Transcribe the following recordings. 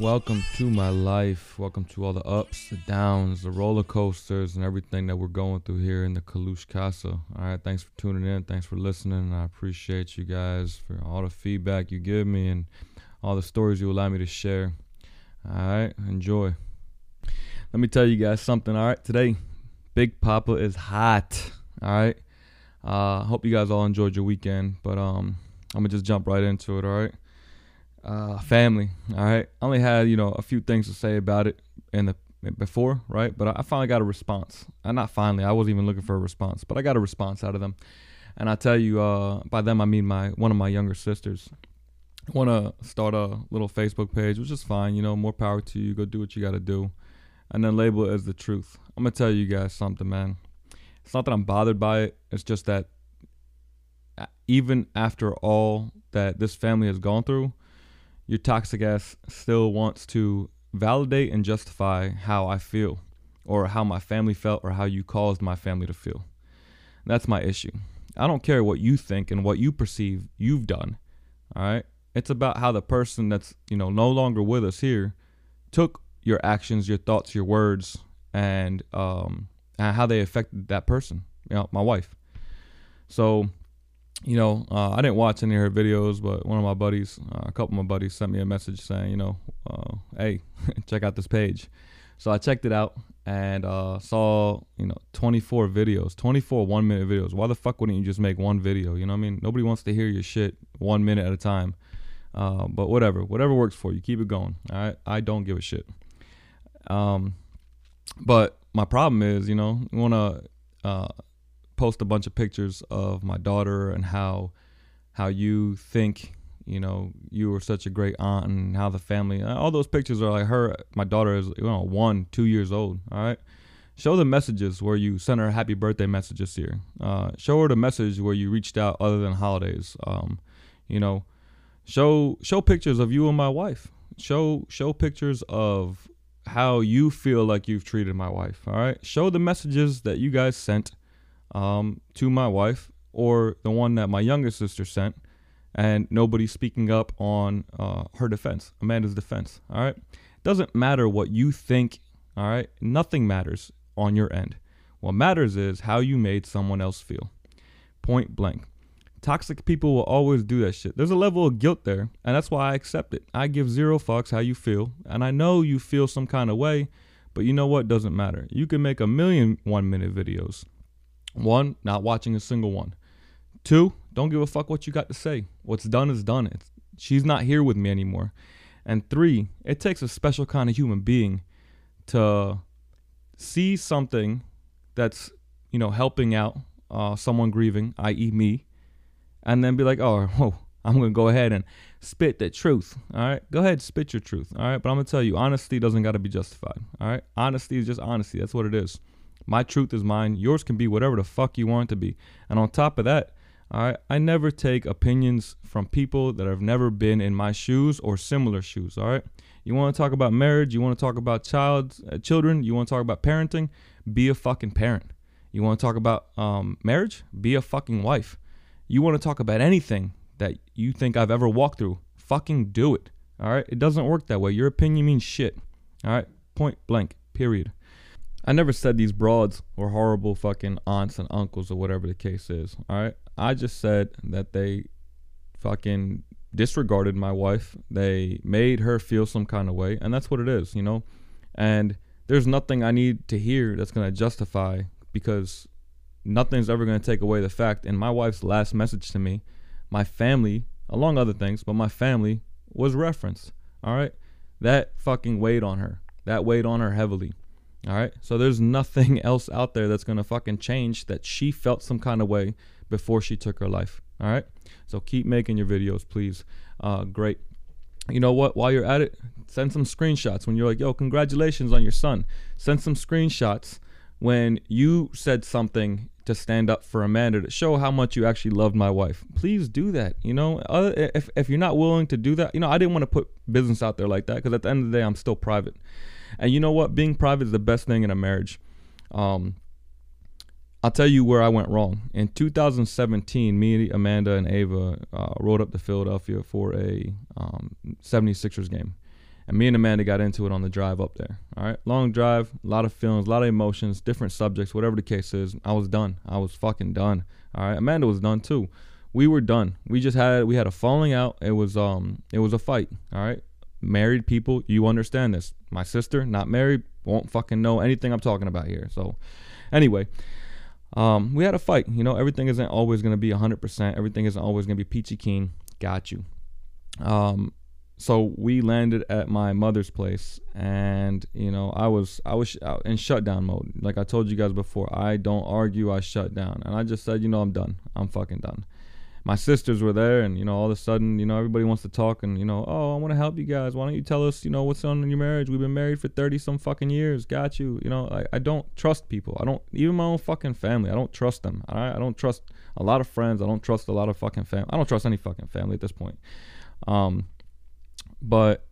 Welcome to my life. Welcome to all the ups, the downs, the roller coasters, and everything that we're going through here in the Kalush Casa. All right, thanks for tuning in. Thanks for listening. I appreciate you guys for all the feedback you give me and all the stories you allow me to share. All right, enjoy. Let me tell you guys something. All right, today, Big Papa is hot. All right. Uh, hope you guys all enjoyed your weekend, but um, I'm gonna just jump right into it. All right uh, family. All right, I only had you know a few things to say about it in the before, right? But I finally got a response. Uh, not finally, I wasn't even looking for a response, but I got a response out of them. And I tell you, uh, by them I mean my one of my younger sisters. Want to start a little Facebook page, which is fine. You know, more power to you. Go do what you got to do, and then label it as the truth. I'm gonna tell you guys something, man. It's not that I'm bothered by it. It's just that uh, even after all that this family has gone through, your toxic ass still wants to validate and justify how I feel or how my family felt or how you caused my family to feel. That's my issue. I don't care what you think and what you perceive you've done. All right? It's about how the person that's, you know, no longer with us here took your actions, your thoughts, your words and um and how they affected that person, you know, my wife. So you know, uh, I didn't watch any of her videos, but one of my buddies, uh, a couple of my buddies, sent me a message saying, you know, uh, hey, check out this page. So I checked it out and uh, saw, you know, 24 videos, 24 one minute videos. Why the fuck wouldn't you just make one video? You know what I mean? Nobody wants to hear your shit one minute at a time. Uh, but whatever, whatever works for you, keep it going. All right, I don't give a shit. Um, but my problem is, you know, you want to uh, post a bunch of pictures of my daughter and how how you think you know you were such a great aunt and how the family all those pictures are like her my daughter is you know one two years old all right? Show the messages where you sent her happy birthday messages here uh, show her the message where you reached out other than holidays. Um, you know show show pictures of you and my wife. Show show pictures of how you feel like you've treated my wife all right? Show the messages that you guys sent um, to my wife or the one that my youngest sister sent, and nobody's speaking up on uh, her defense, Amanda's defense. All right. Doesn't matter what you think. All right. Nothing matters on your end. What matters is how you made someone else feel. Point blank. Toxic people will always do that shit. There's a level of guilt there, and that's why I accept it. I give zero fucks how you feel, and I know you feel some kind of way, but you know what? Doesn't matter. You can make a million one minute videos. One, not watching a single one. Two, don't give a fuck what you got to say. What's done is done. It's, she's not here with me anymore. And three, it takes a special kind of human being to see something that's, you know, helping out uh, someone grieving, i.e., me, and then be like, oh, whoa, I'm going to go ahead and spit the truth. All right. Go ahead, and spit your truth. All right. But I'm going to tell you, honesty doesn't got to be justified. All right. Honesty is just honesty. That's what it is. My truth is mine. Yours can be whatever the fuck you want to be. And on top of that, right, I never take opinions from people that have never been in my shoes or similar shoes. All right. You want to talk about marriage? You want to talk about child, uh, children? You want to talk about parenting? Be a fucking parent. You want to talk about um, marriage? Be a fucking wife. You want to talk about anything that you think I've ever walked through? Fucking do it. All right. It doesn't work that way. Your opinion means shit. All right. Point blank. Period. I never said these broads were horrible fucking aunts and uncles or whatever the case is. All right. I just said that they fucking disregarded my wife. They made her feel some kind of way. And that's what it is, you know? And there's nothing I need to hear that's going to justify because nothing's ever going to take away the fact. In my wife's last message to me, my family, along other things, but my family was referenced. All right. That fucking weighed on her. That weighed on her heavily. All right. So there's nothing else out there that's going to fucking change that she felt some kind of way before she took her life. All right. So keep making your videos, please. Uh, great. You know what? While you're at it, send some screenshots when you're like, yo, congratulations on your son. Send some screenshots when you said something to stand up for Amanda to show how much you actually loved my wife. Please do that. You know, if, if you're not willing to do that, you know, I didn't want to put business out there like that because at the end of the day, I'm still private. And you know what? Being private is the best thing in a marriage. Um, I'll tell you where I went wrong. In 2017, me, Amanda, and Ava uh, rode up to Philadelphia for a um, 76ers game. And me and Amanda got into it on the drive up there. All right. Long drive, a lot of feelings, a lot of emotions, different subjects, whatever the case is. I was done. I was fucking done. All right. Amanda was done too. We were done. We just had we had a falling out. It was um it was a fight. All right. Married people, you understand this. My sister, not married, won't fucking know anything I'm talking about here. So anyway, um, we had a fight. You know, everything isn't always gonna be 100%. Everything isn't always gonna be peachy keen. Got you. Um, so we landed at my mother's place and you know i was i was in shutdown mode like i told you guys before i don't argue i shut down and i just said you know i'm done i'm fucking done my sisters were there and you know all of a sudden you know everybody wants to talk and you know oh i want to help you guys. Why don't you tell us you know what's on in your marriage? We've been married for 30 some fucking years. Got you. You know i, I don't trust people. I don't even my own fucking family i don't trust them. Right i don't trust a lot of friends. I don't trust a lot of fucking family i don't trust any fucking family at this point. Um but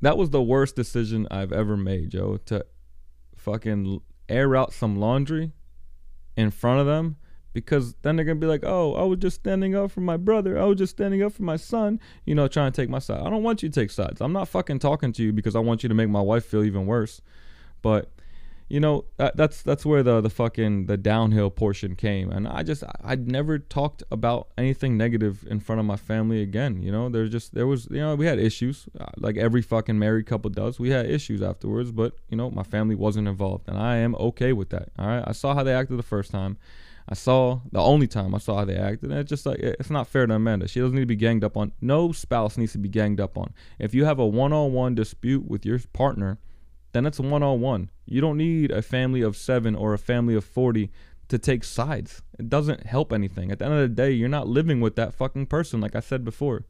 that was the worst decision I've ever made, Joe, to fucking air out some laundry in front of them because then they're gonna be like, "Oh, I was just standing up for my brother. I was just standing up for my son." You know, trying to take my side. I don't want you to take sides. I'm not fucking talking to you because I want you to make my wife feel even worse. But you know that, that's that's where the the fucking the downhill portion came and i just i'd never talked about anything negative in front of my family again you know there's just there was you know we had issues uh, like every fucking married couple does we had issues afterwards but you know my family wasn't involved and i am okay with that all right i saw how they acted the first time I saw the only time I saw how they acted, and it's just like it's not fair to Amanda. She doesn't need to be ganged up on. No spouse needs to be ganged up on. If you have a one-on-one dispute with your partner, then it's one on one. You don't need a family of seven or a family of 40 to take sides. It doesn't help anything. At the end of the day, you're not living with that fucking person, like I said before.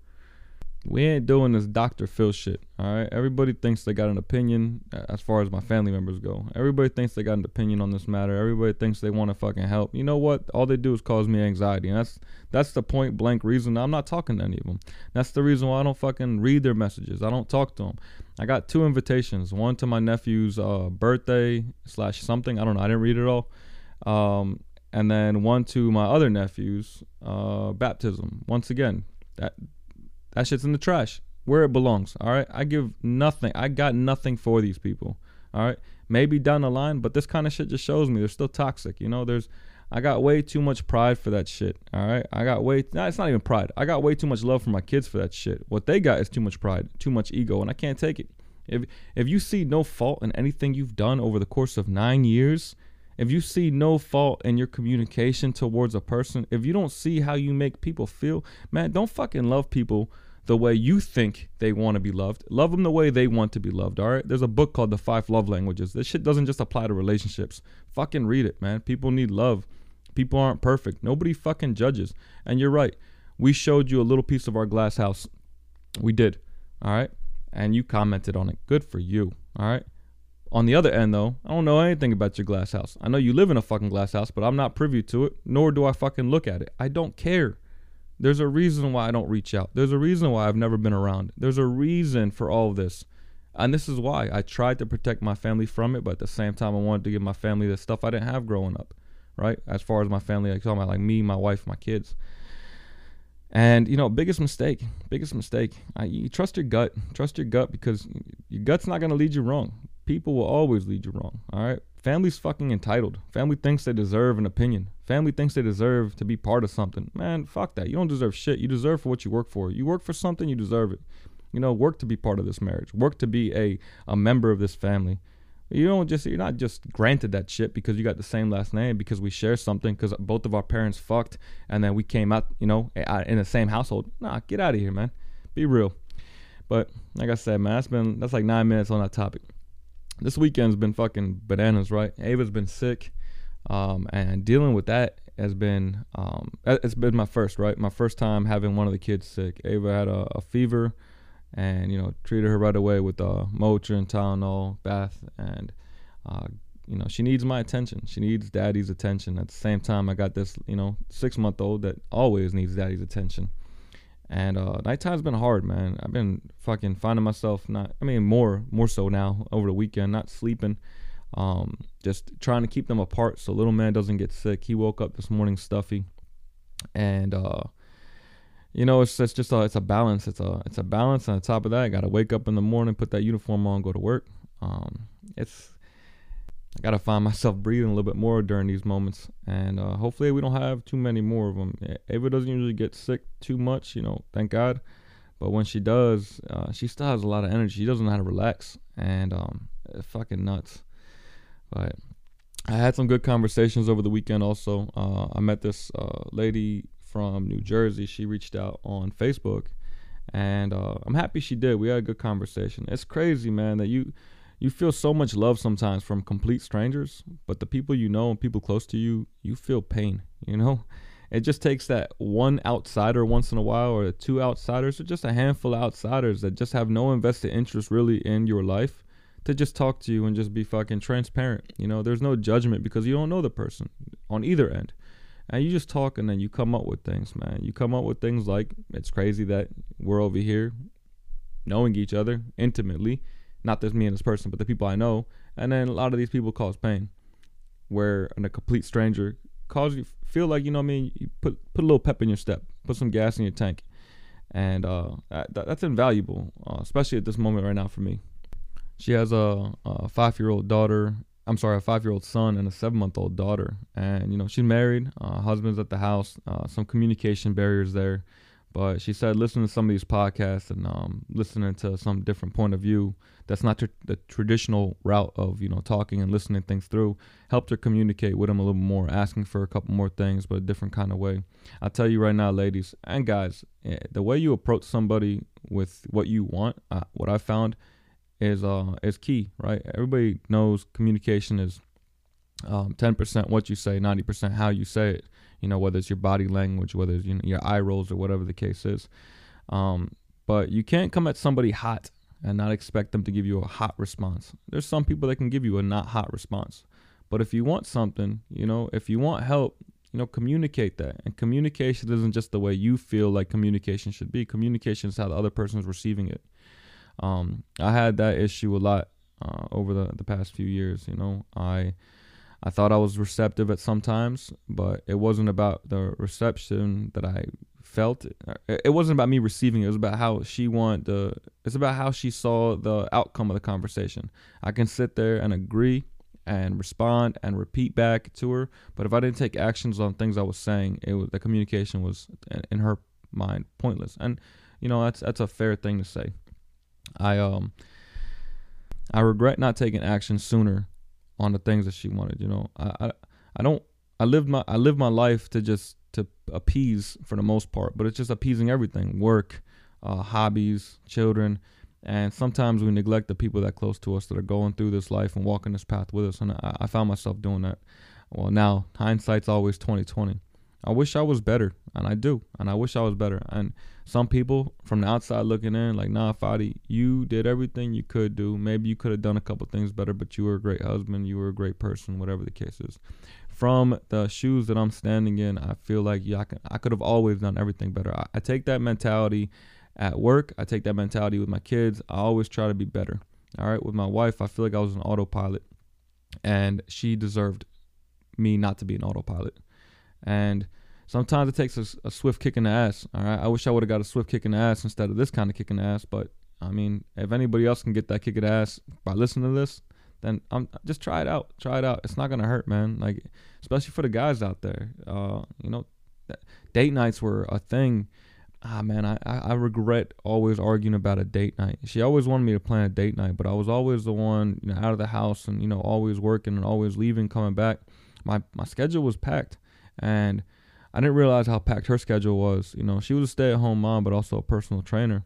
We ain't doing this Dr. Phil shit, all right? Everybody thinks they got an opinion uh, as far as my family members go. Everybody thinks they got an opinion on this matter. Everybody thinks they want to fucking help. You know what? All they do is cause me anxiety. And that's that's the point blank reason I'm not talking to any of them. That's the reason why I don't fucking read their messages. I don't talk to them. I got two invitations. One to my nephew's uh, birthday slash something. I don't know. I didn't read it all. Um, and then one to my other nephew's uh, baptism. Once again, that that shit's in the trash where it belongs. All right. I give nothing. I got nothing for these people. All right. Maybe down the line, but this kind of shit just shows me they're still toxic. You know, there's, I got way too much pride for that shit. All right. I got way, nah, it's not even pride. I got way too much love for my kids for that shit. What they got is too much pride, too much ego, and I can't take it. If, if you see no fault in anything you've done over the course of nine years, if you see no fault in your communication towards a person, if you don't see how you make people feel, man, don't fucking love people the way you think they want to be loved. Love them the way they want to be loved. All right. There's a book called The Five Love Languages. This shit doesn't just apply to relationships. Fucking read it, man. People need love. People aren't perfect. Nobody fucking judges. And you're right. We showed you a little piece of our glass house. We did. All right. And you commented on it. Good for you. All right. On the other end, though, I don't know anything about your glass house. I know you live in a fucking glass house, but I'm not privy to it, nor do I fucking look at it. I don't care. There's a reason why I don't reach out. There's a reason why I've never been around. There's a reason for all of this. And this is why I tried to protect my family from it, but at the same time, I wanted to give my family the stuff I didn't have growing up, right? As far as my family, like talking about like me, my wife, my kids. And you know, biggest mistake, biggest mistake. I, you trust your gut. Trust your gut because your gut's not gonna lead you wrong. People will always lead you wrong. All right. Family's fucking entitled. Family thinks they deserve an opinion. Family thinks they deserve to be part of something. Man, fuck that. You don't deserve shit. You deserve for what you work for. You work for something, you deserve it. You know, work to be part of this marriage. Work to be a, a member of this family. You don't just you're not just granted that shit because you got the same last name because we share something because both of our parents fucked and then we came out, you know, in the same household. Nah, get out of here, man. Be real. But like I said, man, that's been that's like nine minutes on that topic this weekend's been fucking bananas, right? Ava's been sick, um, and dealing with that has been um, it's been my first, right? My first time having one of the kids sick. Ava had a, a fever, and you know treated her right away with uh, Motrin, Tylenol, bath, and uh, you know she needs my attention. She needs daddy's attention. At the same time, I got this you know six month old that always needs daddy's attention. And uh, nighttime's been hard, man. I've been fucking finding myself not, I mean, more, more so now over the weekend, not sleeping, um, just trying to keep them apart so little man doesn't get sick. He woke up this morning stuffy, and uh, you know, it's, it's just a it's a balance. It's a it's a balance. And on top of that, I gotta wake up in the morning, put that uniform on, go to work. Um, it's I gotta find myself breathing a little bit more during these moments, and uh, hopefully we don't have too many more of them. Ava doesn't usually get sick too much, you know, thank God. But when she does, uh, she still has a lot of energy. She doesn't know how to relax, and um, it's fucking nuts. But I had some good conversations over the weekend. Also, uh, I met this uh, lady from New Jersey. She reached out on Facebook, and uh, I'm happy she did. We had a good conversation. It's crazy, man, that you you feel so much love sometimes from complete strangers, but the people you know and people close to you, you feel pain. You know, it just takes that one outsider once in a while, or two outsiders, or just a handful of outsiders that just have no invested interest really in your life to just talk to you and just be fucking transparent. You know, there's no judgment because you don't know the person on either end. And you just talk and then you come up with things, man. You come up with things like it's crazy that we're over here knowing each other intimately. Not just me and this person, but the people I know. And then a lot of these people cause pain. Where a complete stranger cause you feel like, you know what I mean, you put put a little pep in your step, put some gas in your tank. And uh, that, that's invaluable, uh, especially at this moment right now for me. She has a, a five year old daughter. I'm sorry, a five year old son and a seven month old daughter. And, you know, she's married, uh, husband's at the house, uh, some communication barriers there. But she said listening to some of these podcasts and um, listening to some different point of view that's not tr- the traditional route of you know talking and listening things through helped her communicate with him a little more asking for a couple more things but a different kind of way i'll tell you right now ladies and guys eh, the way you approach somebody with what you want uh, what i found is uh is key, right? Everybody knows communication is um, 10% what you say, 90% how you say it. You know, whether it's your body language, whether it's you know, your eye rolls or whatever the case is. Um, but you can't come at somebody hot and not expect them to give you a hot response. There's some people that can give you a not hot response. But if you want something, you know, if you want help, you know, communicate that. And communication isn't just the way you feel like communication should be. Communication is how the other person is receiving it. Um, I had that issue a lot uh, over the, the past few years. You know, I I thought I was receptive at some times, but it wasn't about the reception that I felt. It wasn't about me receiving it. It was about how she wanted the. It's about how she saw the outcome of the conversation. I can sit there and agree and respond and repeat back to her, but if I didn't take actions on things I was saying, it was the communication was in her mind pointless. And you know that's that's a fair thing to say. I um I regret not taking action sooner on the things that she wanted. You know, I I, I don't I lived my I lived my life to just to appease for the most part, but it's just appeasing everything: work, uh, hobbies, children, and sometimes we neglect the people that close to us that are going through this life and walking this path with us. And I, I found myself doing that. Well, now hindsight's always twenty twenty. I wish I was better, and I do, and I wish I was better. And some people from the outside looking in, like, nah, Fadi, you did everything you could do. Maybe you could have done a couple things better, but you were a great husband, you were a great person, whatever the case is. From the shoes that I'm standing in, I feel like yeah, I, can, I could have always done everything better. I, I take that mentality at work. I take that mentality with my kids. I always try to be better. All right, with my wife, I feel like I was an autopilot, and she deserved me not to be an autopilot. And sometimes it takes a, a, swift kick in the ass. All right, I wish I would have got a swift kick in the ass instead of this kind of kick in the ass. But I mean, if anybody else can get that kick in the ass by listening to this, then I'm just try it out. Try it out. It's not gonna hurt, man. Like especially for the guys out there. Uh, you know, date nights were a thing. Ah man, I, I regret always arguing about a date night. She always wanted me to plan a date night, but I was always the one, you know, out of the house and you know always working and always leaving, coming back. My my schedule was packed, and I didn't realize how packed her schedule was. You know, she was a stay at home mom, but also a personal trainer.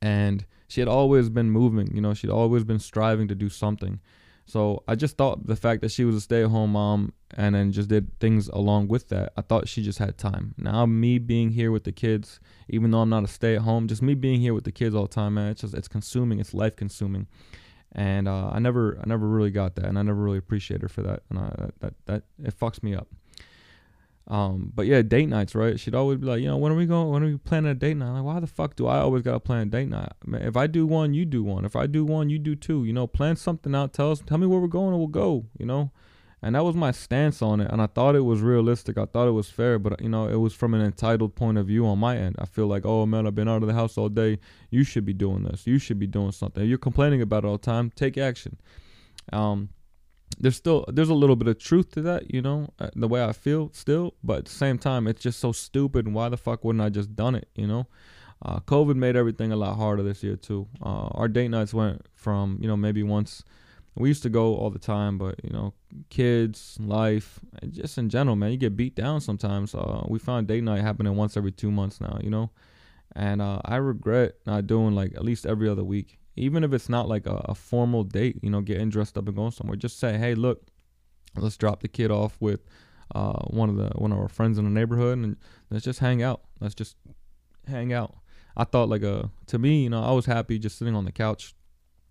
And she had always been moving, you know, she'd always been striving to do something. So I just thought the fact that she was a stay at home mom and then just did things along with that, I thought she just had time. Now me being here with the kids, even though I'm not a stay at home, just me being here with the kids all the time, man, it's just it's consuming, it's life consuming. And uh, I never I never really got that and I never really appreciated her for that. And I, that that it fucks me up. Um, but yeah, date nights, right? She'd always be like, you know, when are we going? When are we planning a date night? Like, why the fuck do I always gotta plan a date night? Man, if I do one, you do one. If I do one, you do two. You know, plan something out. Tell us, tell me where we're going, and we'll go. You know, And that was my stance on it. And I thought it was realistic. I thought it was fair, but you know, it was from an entitled point of view on my end. I feel like, oh man, I've been out of the house all day. You should be doing this. You should be doing something. If you're complaining about it all the time. Take action. Um, there's still there's a little bit of truth to that, you know, uh, the way I feel still. But at the same time, it's just so stupid. Why the fuck wouldn't I just done it, you know? Uh, COVID made everything a lot harder this year too. Uh, our date nights went from you know maybe once we used to go all the time, but you know, kids, life, just in general, man, you get beat down sometimes. Uh, we found date night happening once every two months now, you know, and uh, I regret not doing like at least every other week, even if it's not like a, a, formal date. You know, getting dressed up and going somewhere. Just say, hey, look, let's drop the kid off with uh, one of the one of our friends in the neighborhood, and let's just hang out. Let's just hang out. I thought like a uh, to me, you know, I was happy just sitting on the couch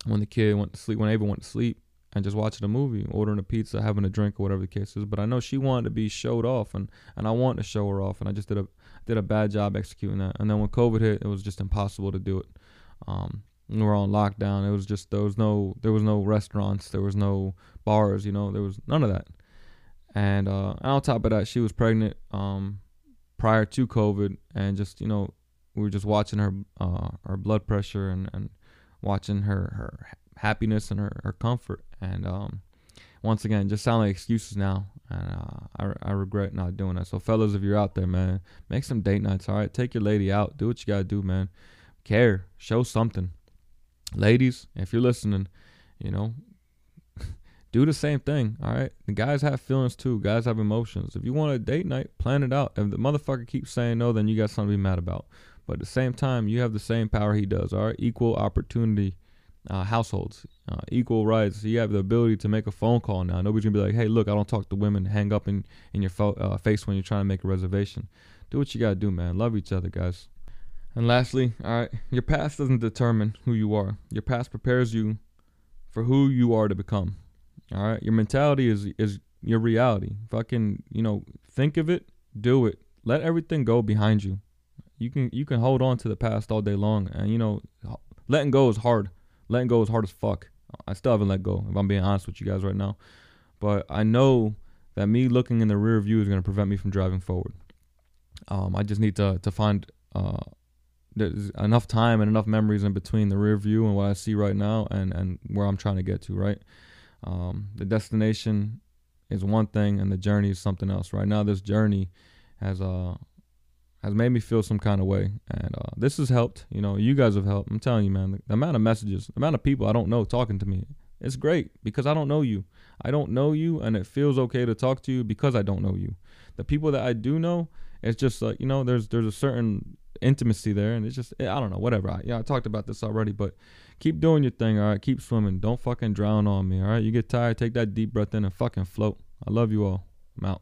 when the kid went to sleep, when Ava went to sleep, and just watching a movie, ordering a pizza, having a drink, or whatever the case is. But I know she wanted to be showed off, and and I wanted to show her off, and I just did a did a bad job executing that. And then when COVID hit, it was just impossible to do it. Um, we were on lockdown. It was just there was no there was no restaurants, there was no bars, you know, there was none of that. And uh, on top of that, she was pregnant um, prior to COVID, and just you know we were just watching her uh, her blood pressure and and watching her her happiness and her, her comfort. And um, once again, just sound like excuses now. And uh, I, I regret not doing that. So, fellas, if you're out there, man, make some date nights. All right, take your lady out. Do what you gotta do, man. Care, show something. Ladies, if you're listening, you know, do the same thing. All right, the guys have feelings too. Guys have emotions. If you want a date night, plan it out. If the motherfucker keeps saying no, then you got something to be mad about. But at the same time, you have the same power he does. All right, equal opportunity uh, households, uh, equal rights. You have the ability to make a phone call now. Nobody's gonna be like, "Hey, look, I don't talk to women." Hang up in in your fo- uh, face when you're trying to make a reservation. Do what you gotta do, man. Love each other, guys. And lastly, all right, your past doesn't determine who you are. Your past prepares you for who you are to become. All right, your mentality is is your reality. Fucking, you know, think of it, do it. Let everything go behind you you can you can hold on to the past all day long, and you know, letting go is hard. Letting go is hard as fuck. I still haven't let go. If I'm being honest with you guys right now, but I know that me looking in the rear view is going to prevent me from driving forward. Um, I just need to to find uh, there's enough time and enough memories in between the rear view and what I see right now and and where I'm trying to get to. Right, um, the destination is one thing and the journey is something else. Right now, this journey has uh has made me feel some kind of way. And uh, this has helped. You know, you guys have helped. I'm telling you, man, the, the amount of messages, the amount of people I don't know talking to me, it's great because I don't know you. I don't know you, and it feels okay to talk to you because I don't know you. The people that I do know, it's just like you know, there's there's a certain intimacy there, and it's just eh, I don't know, whatever. I, yeah, I talked about this already, but keep doing your thing. All right, keep swimming. Don't fucking drown on me. All right, you get tired, take that deep breath in and fucking float. I love you all. I'm out.